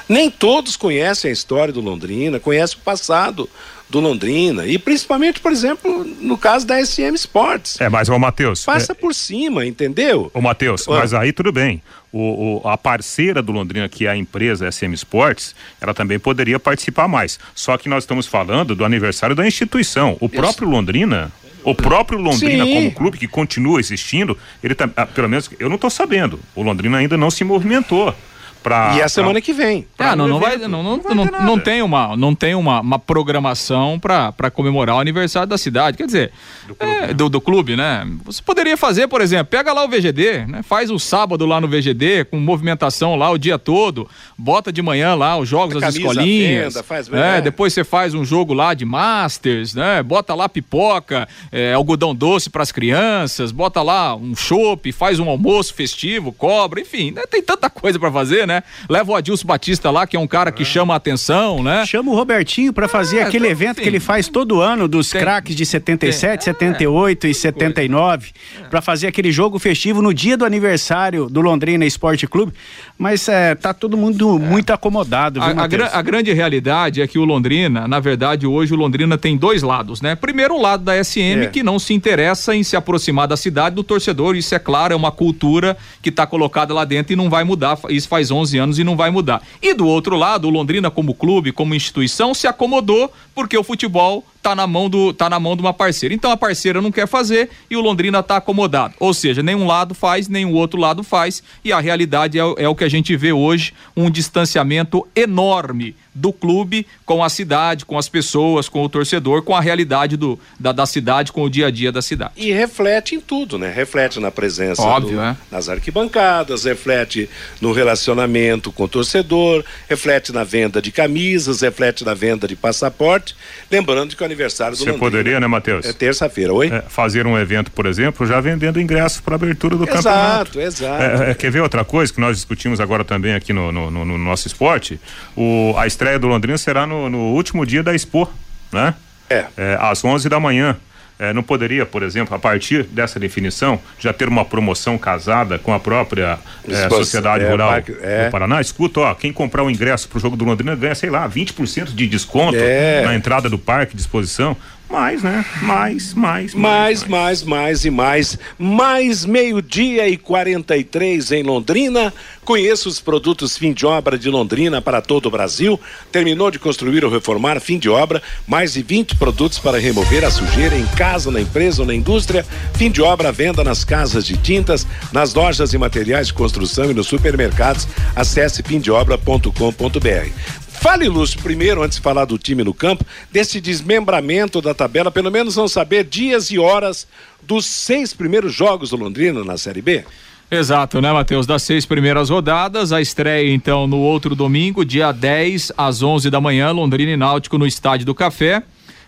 nem todos conhecem a história do Londrina, conhecem o passado do Londrina. E principalmente, por exemplo, no caso da SM Sports. É, mas, ô Matheus. Passa é, por cima, entendeu? Ô, Matheus, Ah. mas aí tudo bem. O, o- a parceira do Londrina, que é a empresa SM Sports, ela também poderia participar mais. Só que nós estamos falando do aniversário da instituição. O próprio Londrina. O próprio Londrina, Sim. como clube que continua existindo, ele tá, pelo menos eu não estou sabendo. O Londrina ainda não se movimentou para. e a semana que vem. Ah, não, não vai, não, não, Não vai não, não tem uma, não tem uma, uma programação para comemorar o aniversário da cidade. Quer dizer, do clube, do, do clube, né? Você poderia fazer, por exemplo, pega lá o VGD, né? Faz o sábado lá no VGD com movimentação lá o dia todo, bota de manhã lá os jogos das escolinhas, venda, faz- né? é. Depois você faz um jogo lá de Masters, né? Bota lá pipoca, é, algodão doce para as crianças, bota lá um chopp, faz um almoço festivo, cobra, enfim, né? tem tanta coisa para fazer, né? Leva o Adilson Batista lá, que é um cara que chama a atenção, né? Chama o Robertinho pra fazer É, aquele evento que ele faz todo ano dos Tem- craques de 77, tem- 78 e 79, pra fazer aquele jogo festivo no dia do aniversário do Londrina Esporte Clube. Mas é, tá todo mundo muito acomodado, viu, A, a, gra- a grande realidade é que o Londrina, na verdade, hoje o Londrina tem dois lados, né? Primeiro, o lado da SM, É. que não se interessa em se aproximar da cidade do torcedor. Isso é claro, é uma cultura que está colocada lá dentro e não vai mudar. Isso faz 11 anos e não vai mudar. E do outro lado, o Londrina, como clube, como instituição, se acomodou porque o futebol tá na mão do tá na mão de uma parceira. Então a parceira não quer fazer e o Londrina tá acomodado. Ou seja, nenhum lado faz, nem o outro lado faz e a realidade é, o- é o que a gente vê hoje, um distanciamento enorme do clube com a cidade, com as pessoas, com o torcedor, com a realidade do, da, da cidade, com o dia a dia da cidade. E reflete em tudo, né? Reflete na presença Óbvio, do- é. nas arquibancadas, reflete no relacionamento com o torcedor, reflete na venda de camisas, reflete na venda de passaporte. Lembrando que o aniversário do Você Londrina poderia, né, Matheus? é terça-feira, oi? É, fazer um evento, por exemplo, já vendendo ingressos para abertura do campeonato. exato, exato. É, é, quer ver outra coisa que nós discutimos agora também aqui no, no- no- no nosso esporte? O, a estreia do Londrina será no, último dia da Expo, né? É. às 11 da manhã. É, não poderia, por exemplo, a partir dessa definição, já ter uma promoção casada com a própria é, Sociedade é, Rural é. do Paraná? Escuta, ó, quem comprar o ingresso pro jogo do Londrina ganha, sei lá, 20% de desconto É. na entrada do parque de exposição. Mais, né? Mais, mais, mais, mais, mais e mais. Mais meio-dia e 43 em Londrina. Conheça os produtos fim de obra de Londrina para todo o Brasil. Terminou de construir ou reformar, fim de obra. Mais de 20 produtos para remover a sujeira em casa, na empresa ou na indústria. Fim de obra, venda nas casas de tintas, nas lojas e materiais de construção e nos supermercados. Acesse fimdeobra.com.br. Fale, Lúcio, primeiro, antes de falar do time no campo, desse desmembramento da tabela, pelo menos vamos saber dias e horas dos seis primeiros jogos do Londrina na Série B. Exato, né, Matheus? Das seis primeiras rodadas, a estreia então no outro domingo, dia 10 às 11 da manhã, Londrina e Náutico no Estádio do Café.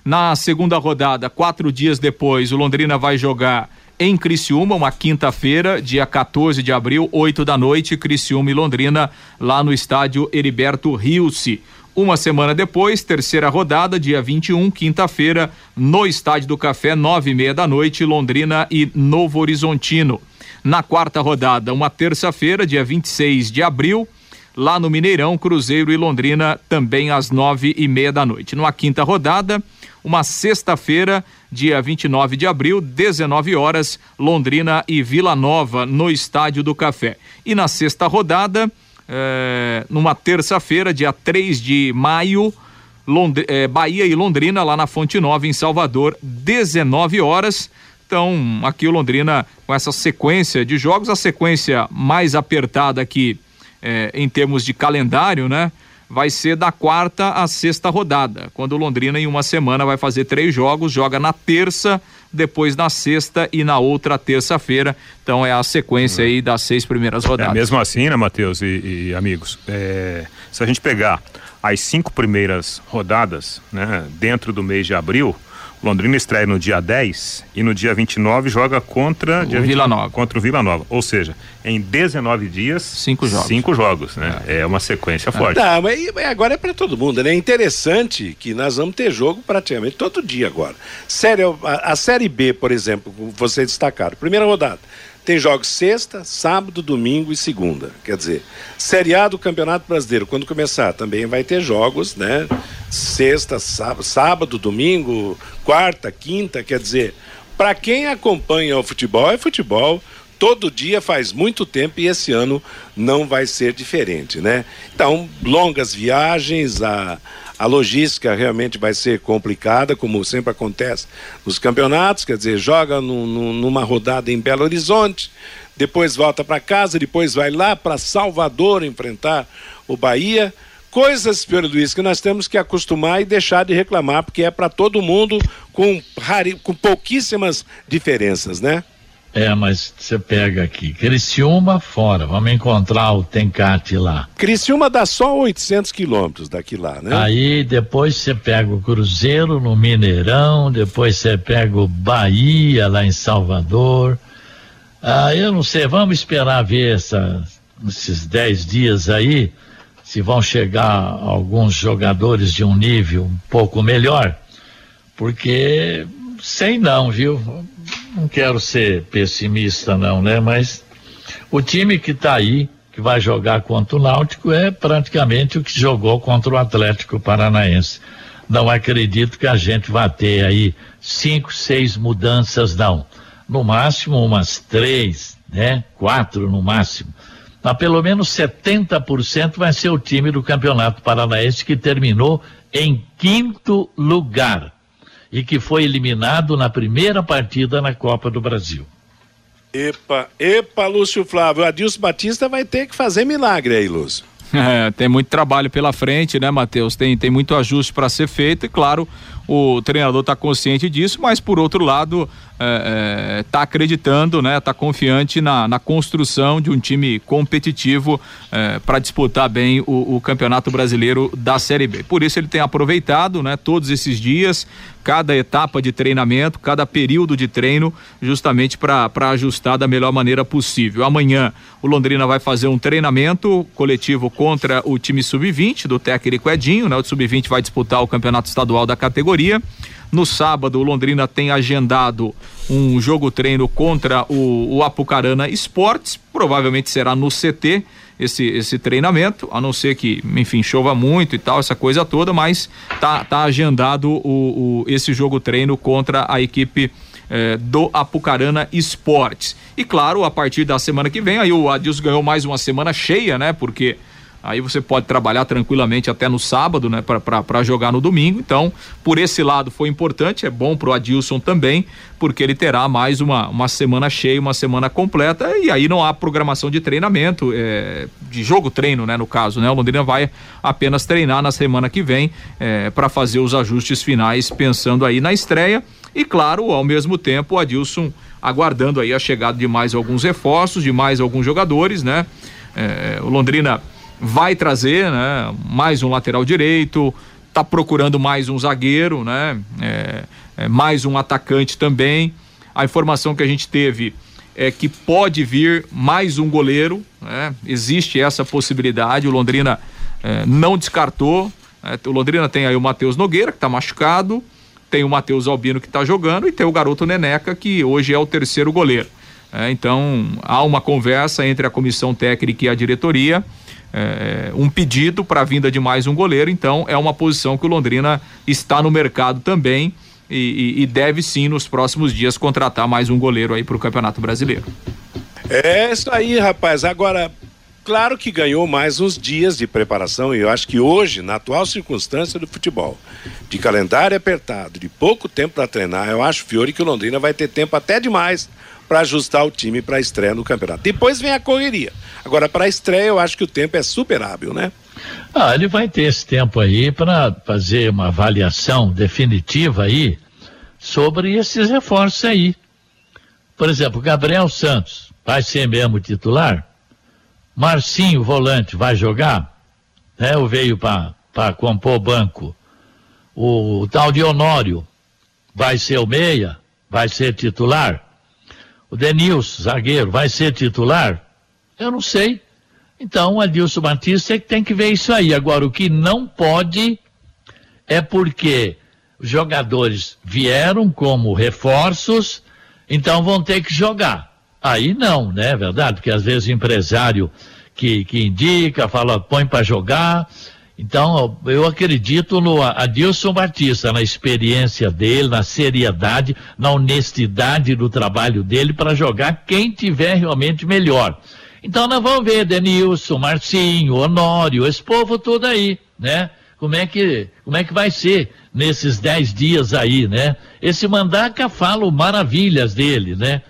Na segunda rodada, quatro dias depois, o Londrina vai jogar em Criciúma, uma quinta-feira, dia 14 de abril, 8 da noite, Criciúma e Londrina, lá no estádio Heriberto Rilse. Uma semana depois, terceira rodada, dia 21, quinta-feira, no Estádio do Café, nove e meia da noite, Londrina e Novo Horizontino. Na quarta rodada, uma terça-feira, dia 26 de abril, lá no Mineirão, Cruzeiro e Londrina, também às nove e meia da noite. Numa quinta rodada, uma sexta-feira, dia 29 de abril, 19 horas, Londrina e Vila Nova no Estádio do Café. E na sexta rodada, é, numa terça-feira, dia 3 de maio, Lond é, Bahia e Londrina, lá na Fonte Nova, em Salvador, 19 horas. Então, aqui o Londrina, com essa sequência de jogos, a sequência mais apertada aqui é, em termos de calendário, né? Vai ser da quarta à sexta rodada, quando o Londrina em uma semana vai fazer três jogos, joga na terça, depois na sexta e na outra terça-feira. Então é a sequência aí das seis primeiras rodadas. É, mesmo assim, né, Matheus e, e amigos, é, se a gente pegar as cinco primeiras rodadas, né, dentro do mês de abril, Londrina estreia no dia 10 e no dia 29 joga contra o Vila Nova. Contra o Vila Nova. Ou seja, em 19 dias, cinco jogos. Cinco jogos, né? É, é uma sequência é. forte. Não, mas agora é para todo mundo, né? É interessante que nós vamos ter jogo praticamente todo dia agora. Sério, a, a Série B, por exemplo, você destacaram, primeira rodada. Tem jogos sexta, sábado, domingo e segunda. Quer dizer, Série A do Campeonato Brasileiro, quando começar, também vai ter jogos, né? Sexta, sábado, sábado domingo, quarta, quinta. Quer dizer, para quem acompanha o futebol, é futebol todo dia faz muito tempo e esse ano não vai ser diferente, né? Então, longas viagens, a, a logística realmente vai ser complicada, como sempre acontece nos campeonatos, quer dizer, joga no, no, numa rodada em Belo Horizonte, depois volta para casa, depois vai lá para Salvador enfrentar o Bahia. Coisas, Pedro Luiz, que nós temos que acostumar e deixar de reclamar, porque é para todo mundo com, com pouquíssimas diferenças, né? É, mas você pega aqui, Criciúma fora, vamos encontrar o Tencate lá. Criciúma dá só 800 quilômetros daqui lá, né? Aí depois você pega o Cruzeiro no Mineirão, depois você pega o Bahia lá em Salvador. Ah, eu não sei, vamos esperar ver essa, esses 10 dias aí, se vão chegar alguns jogadores de um nível um pouco melhor, porque sei não, viu? não quero ser pessimista não, né? Mas o time que está aí, que vai jogar contra o Náutico, é praticamente o que jogou contra o Atlético Paranaense. Não acredito que a gente vá ter aí cinco, seis mudanças, não. No máximo umas três, né? Quatro no máximo. Mas pelo menos 70% vai ser o time do Campeonato Paranaense que terminou em quinto lugar e que foi eliminado na primeira partida na Copa do Brasil. Epa, epa, Lúcio Flávio. Adilson Batista vai ter que fazer milagre aí, Lúcio. É, tem muito trabalho pela frente, né, Matheus? Tem, tem muito ajuste para ser feito e, claro, o treinador está consciente disso, mas por outro lado está é, é, tá acreditando, né? Está confiante na, na construção de um time competitivo é, para disputar bem o, o, campeonato brasileiro da Série B. Por isso ele tem aproveitado, né? Todos esses dias, cada etapa de treinamento, cada período de treino, justamente para ajustar da melhor maneira possível. Amanhã o Londrina vai fazer um treinamento coletivo contra o time sub-20 do técnico Edinho, né? O sub-20 vai disputar o campeonato estadual da categoria. No sábado, o Londrina tem agendado um jogo treino contra o, o Apucarana Esportes. provavelmente será no CT esse, esse treinamento, a não ser que, enfim, chova muito e tal, essa coisa toda, mas tá, tá agendado o, o esse jogo treino contra a equipe eh, do Apucarana Esportes. E claro, a partir da semana que vem, aí o Adilson ganhou mais uma semana cheia, né? Porque Aí você pode trabalhar tranquilamente até no sábado, né, para jogar no domingo. Então, por esse lado foi importante, é bom pro Adilson também, porque ele terá mais uma, uma semana cheia, uma semana completa, e aí não há programação de treinamento, é, de jogo treino, né, no caso, né? O Londrina vai apenas treinar na semana que vem é, para fazer os ajustes finais, pensando aí na estreia. E claro, ao mesmo tempo, o Adilson aguardando aí a chegada de mais alguns reforços, de mais alguns jogadores, né? É, o Londrina vai trazer, né? Mais um lateral direito, tá procurando mais um zagueiro, né? É, é, mais um atacante também. A informação que a gente teve é que pode vir mais um goleiro, né? Existe essa possibilidade. O Londrina é, não descartou. É, o Londrina tem aí o Matheus Nogueira que está machucado, tem o Matheus Albino que está jogando e tem o garoto Neneca que hoje é o terceiro goleiro. É, então há uma conversa entre a comissão técnica e a diretoria é, um pedido para a vinda de mais um goleiro, então é uma posição que o Londrina está no mercado também e, e, e deve sim nos próximos dias contratar mais um goleiro aí para o Campeonato Brasileiro. É isso aí, rapaz. Agora, claro que ganhou mais uns dias de preparação e eu acho que hoje, na atual circunstância do futebol, de calendário apertado, de pouco tempo para treinar, eu acho, Fiore, que o Londrina vai ter tempo até demais para ajustar o time para a estreia no campeonato. Depois vem a correria. Agora, para a estreia, eu acho que o tempo é super hábil, né? Ah, ele vai ter esse tempo aí para fazer uma avaliação definitiva aí sobre esses reforços aí. Por exemplo, Gabriel Santos vai ser mesmo titular? Marcinho, volante, vai jogar? É, ou veio para compor o banco? O, o tal de Honório vai ser o meia? Vai ser titular? O Denilson, zagueiro, vai ser titular? Eu não sei. Então, Adilson Batista é que tem que ver isso aí. Agora, o que não pode é porque os jogadores vieram como reforços, então vão ter que jogar. Aí não, né? É verdade? Porque às vezes o empresário que, que indica, fala, põe para jogar, então, eu acredito no Adilson Batista, na experiência dele, na seriedade, na honestidade do trabalho dele para jogar quem tiver realmente melhor. Então, nós vamos ver Denilson, Marcinho, Honório, esse povo todo aí, né? Como é que, como é que vai ser nesses dez dias aí, né? Esse Mandaca fala maravilhas dele, né?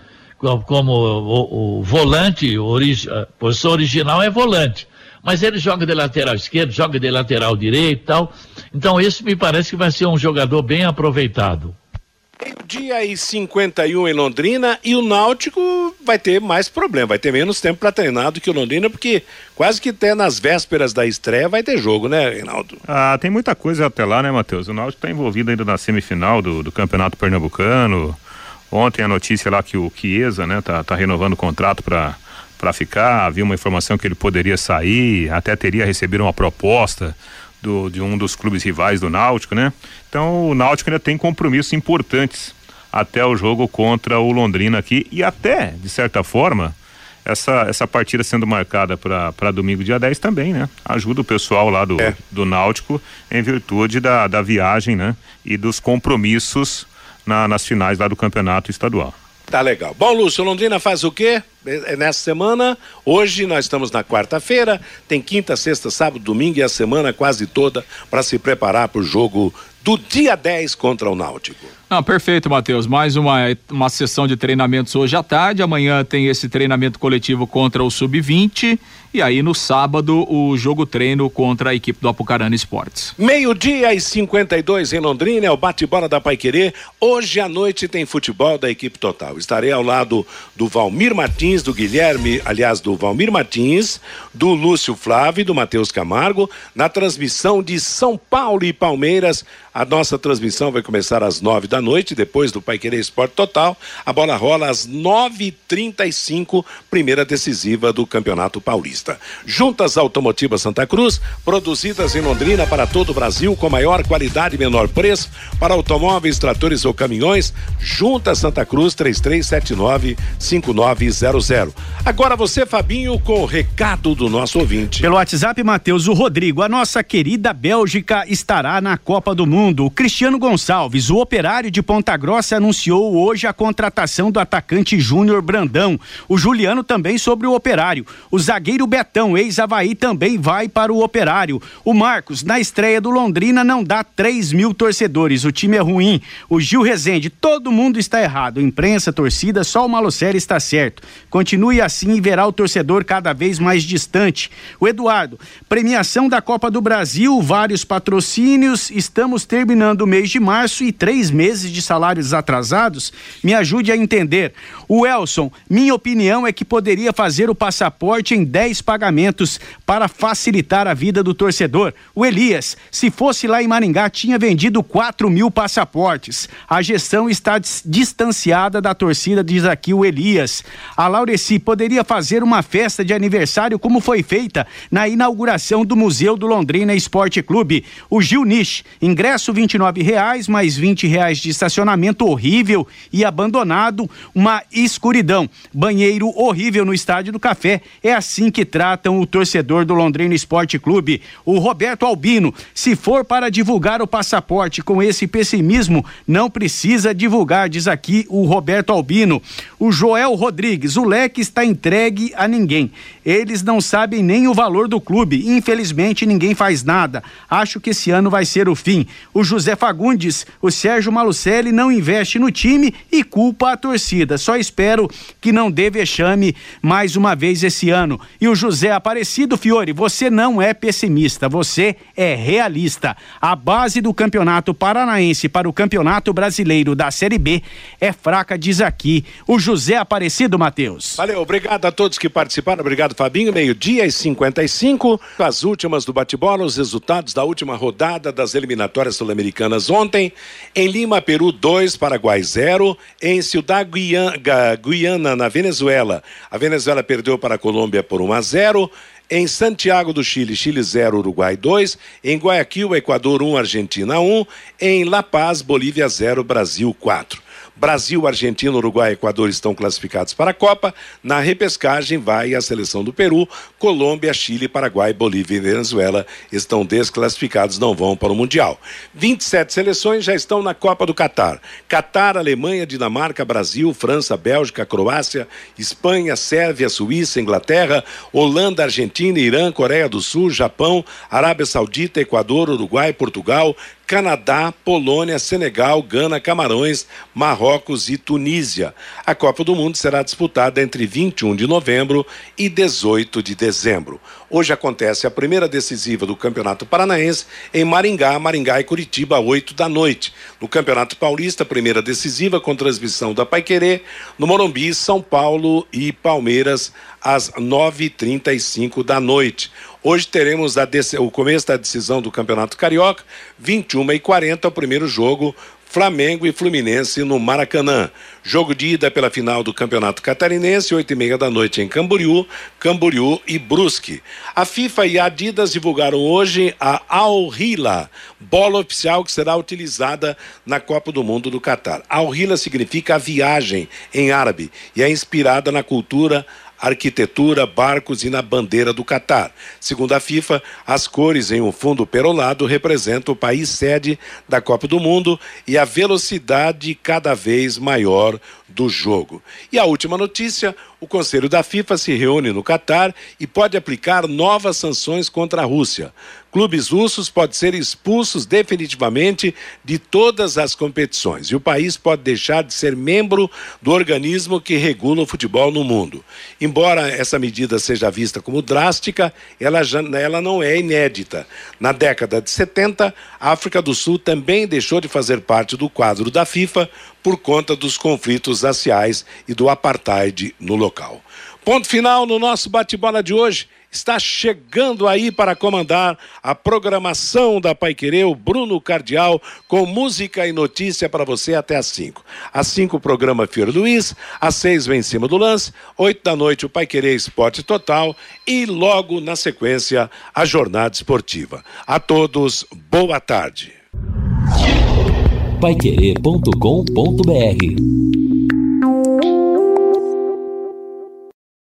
Como, o, o, volante, a posição original é volante mas ele joga de lateral esquerdo, joga de lateral direito e tal. Então, esse me parece que vai ser um jogador bem aproveitado. Dia e 51 em Londrina e o Náutico vai ter mais problema, vai ter menos tempo para treinar do que o Londrina, porque quase que até nas vésperas da estreia vai ter jogo, né, Reinaldo? Ah, tem muita coisa até lá, né, Matheus? O Náutico está envolvido ainda na semifinal do, do Campeonato Pernambucano. Ontem a notícia lá que o Chiesa, né, tá, tá renovando o contrato para para ficar. Havia uma informação que ele poderia sair, até teria recebido uma proposta do, de um dos clubes rivais do Náutico, né? Então o Náutico ainda tem compromissos importantes até o jogo contra o Londrina aqui e até, de certa forma, essa, essa partida sendo marcada para domingo, dia 10 também, né? Ajuda o pessoal lá do, é. do Náutico em virtude da, da viagem, né? E dos compromissos na, nas finais lá do campeonato estadual. Tá legal. Bom, Lúcio, Londrina faz o quê? É, é nessa semana, hoje nós estamos na quarta-feira, tem quinta, sexta, sábado, domingo e a semana quase toda para se preparar para o jogo do dia 10 contra o Náutico. Ah, perfeito, Matheus. Mais uma, uma sessão de treinamentos hoje à tarde. Amanhã tem esse treinamento coletivo contra o Sub-20. E aí no sábado o jogo treino contra a equipe do Apucarana Esportes. Meio-dia e 52 em Londrina, é o bate-bola da Paiquerê. Hoje à noite tem futebol da equipe total. Estarei ao lado do Valmir Martins, do Guilherme, aliás, do Valmir Martins, do Lúcio Flávio e do Matheus Camargo, na transmissão de São Paulo e Palmeiras. A nossa transmissão vai começar às nove da noite, depois do Paiquerê Esporte Total. A bola rola às nove trinta e cinco, primeira decisiva do Campeonato Paulista. Juntas Automotivas Santa Cruz, produzidas em Londrina para todo o Brasil com maior qualidade e menor preço para automóveis, tratores ou caminhões. Juntas Santa Cruz 3379 5900. zero. Agora você, Fabinho, com o recado do nosso ouvinte. Pelo WhatsApp, Matheus, o Rodrigo, a nossa querida Bélgica estará na Copa do Mundo. O Cristiano Gonçalves, o operário de Ponta Grossa, anunciou hoje a contratação do atacante Júnior Brandão. O Juliano também sobre o operário. O zagueiro Betão, ex-Havaí, também vai para o operário. O Marcos, na estreia do Londrina, não dá 3 mil torcedores. O time é ruim. O Gil Rezende, todo mundo está errado. Imprensa, torcida, só o Malocério está certo. Continue assim e verá o torcedor cada vez mais distante. O Eduardo, premiação da Copa do Brasil, vários patrocínios. Estamos terminando o mês de março e três meses de salários atrasados. Me ajude a entender. O Elson, minha opinião é que poderia fazer o passaporte em 10 pagamentos para facilitar a vida do torcedor. O Elias, se fosse lá em Maringá, tinha vendido 4 mil passaportes. A gestão está distanciada da torcida, diz aqui o Elias. A Laureci poderia fazer uma festa de aniversário como foi feita na inauguração do Museu do Londrina Esporte Clube. O Gil Nish, ingresso R$ reais mais 20 reais de estacionamento horrível e abandonado, uma escuridão, banheiro horrível no Estádio do Café. É assim que tratam o torcedor do Londrina Esporte Clube. O Roberto Albino, se for para divulgar o passaporte com esse pessimismo, não precisa divulgar, diz aqui o Roberto Albino. O Joel Rodrigues, o leque está entregue a ninguém. Eles não sabem nem o valor do clube. Infelizmente, ninguém faz nada. Acho que esse ano vai ser o fim. O José Fagundes, o Sérgio Malucelli não investe no time e culpa a torcida. Só espero que não dê vexame mais uma vez esse ano. E o José Aparecido Fiore, você não é pessimista, você é realista. A base do Campeonato Paranaense para o Campeonato Brasileiro da Série B é fraca, diz aqui o José Aparecido Matheus. Valeu, obrigado a todos que participaram. Obrigado, Fabinho. Meio-dia e 55. As últimas do bate-bola, os resultados da última rodada das eliminatórias sul-americanas ontem. Em Lima, Peru 2, Paraguai 0. Em Ciudad Guiana, Guiana, na Venezuela, a Venezuela perdeu para a Colômbia por 1 a 0. Em Santiago do Chile, Chile 0, Uruguai 2. Em Guayaquil, Equador 1, Argentina 1. Em La Paz, Bolívia 0, Brasil 4. Brasil, Argentina, Uruguai e Equador estão classificados para a Copa. Na repescagem vai a seleção do Peru, Colômbia, Chile, Paraguai, Bolívia e Venezuela estão desclassificados, não vão para o Mundial. 27 seleções já estão na Copa do Catar. Catar, Alemanha, Dinamarca, Brasil, França, Bélgica, Croácia, Espanha, Sérvia, Suíça, Inglaterra, Holanda, Argentina, Irã, Coreia do Sul, Japão, Arábia Saudita, Equador, Uruguai, Portugal, Canadá, Polônia, Senegal, Gana, Camarões, Marrocos e Tunísia. A Copa do Mundo será disputada entre 21 de novembro e 18 de dezembro. Hoje acontece a primeira decisiva do Campeonato Paranaense em Maringá, Maringá e Curitiba, 8 da noite. No Campeonato Paulista, primeira decisiva com transmissão da Paiquerê, no Morumbi, São Paulo e Palmeiras, às 9h35 da noite. Hoje teremos o começo da decisão do Campeonato Carioca, 21 e 40 o primeiro jogo, Flamengo e Fluminense no Maracanã. Jogo de ida pela final do Campeonato Catarinense, oito e meia da noite em Camboriú, Camboriú e Brusque. A FIFA e a Adidas divulgaram hoje a Al Hila, bola oficial que será utilizada na Copa do Mundo do Catar. Al Hila significa a viagem em árabe e é inspirada na cultura arquitetura, barcos e na bandeira do Catar. Segundo a FIFA, as cores em um fundo perolado representam o país sede da Copa do Mundo e a velocidade cada vez maior do jogo. E a última notícia: o Conselho da FIFA se reúne no Catar e pode aplicar novas sanções contra a Rússia. Clubes russos podem ser expulsos definitivamente de todas as competições e o país pode deixar de ser membro do organismo que regula o futebol no mundo. Embora essa medida seja vista como drástica, ela, já, ela não é inédita. Na década de 70, a África do Sul também deixou de fazer parte do quadro da FIFA por conta dos conflitos raciais e do apartheid no local. Ponto final no nosso bate-bola de hoje. Está chegando aí para comandar a programação da Paiquerê, o Bruno Cardial, com música e notícia para você até às 5. Às 5, o programa Fior Luiz, às 6 vem em cima do lance, 8 da noite o Paiquerê Esporte Total e logo na sequência a jornada esportiva. A todos, boa tarde paiquerê.com.br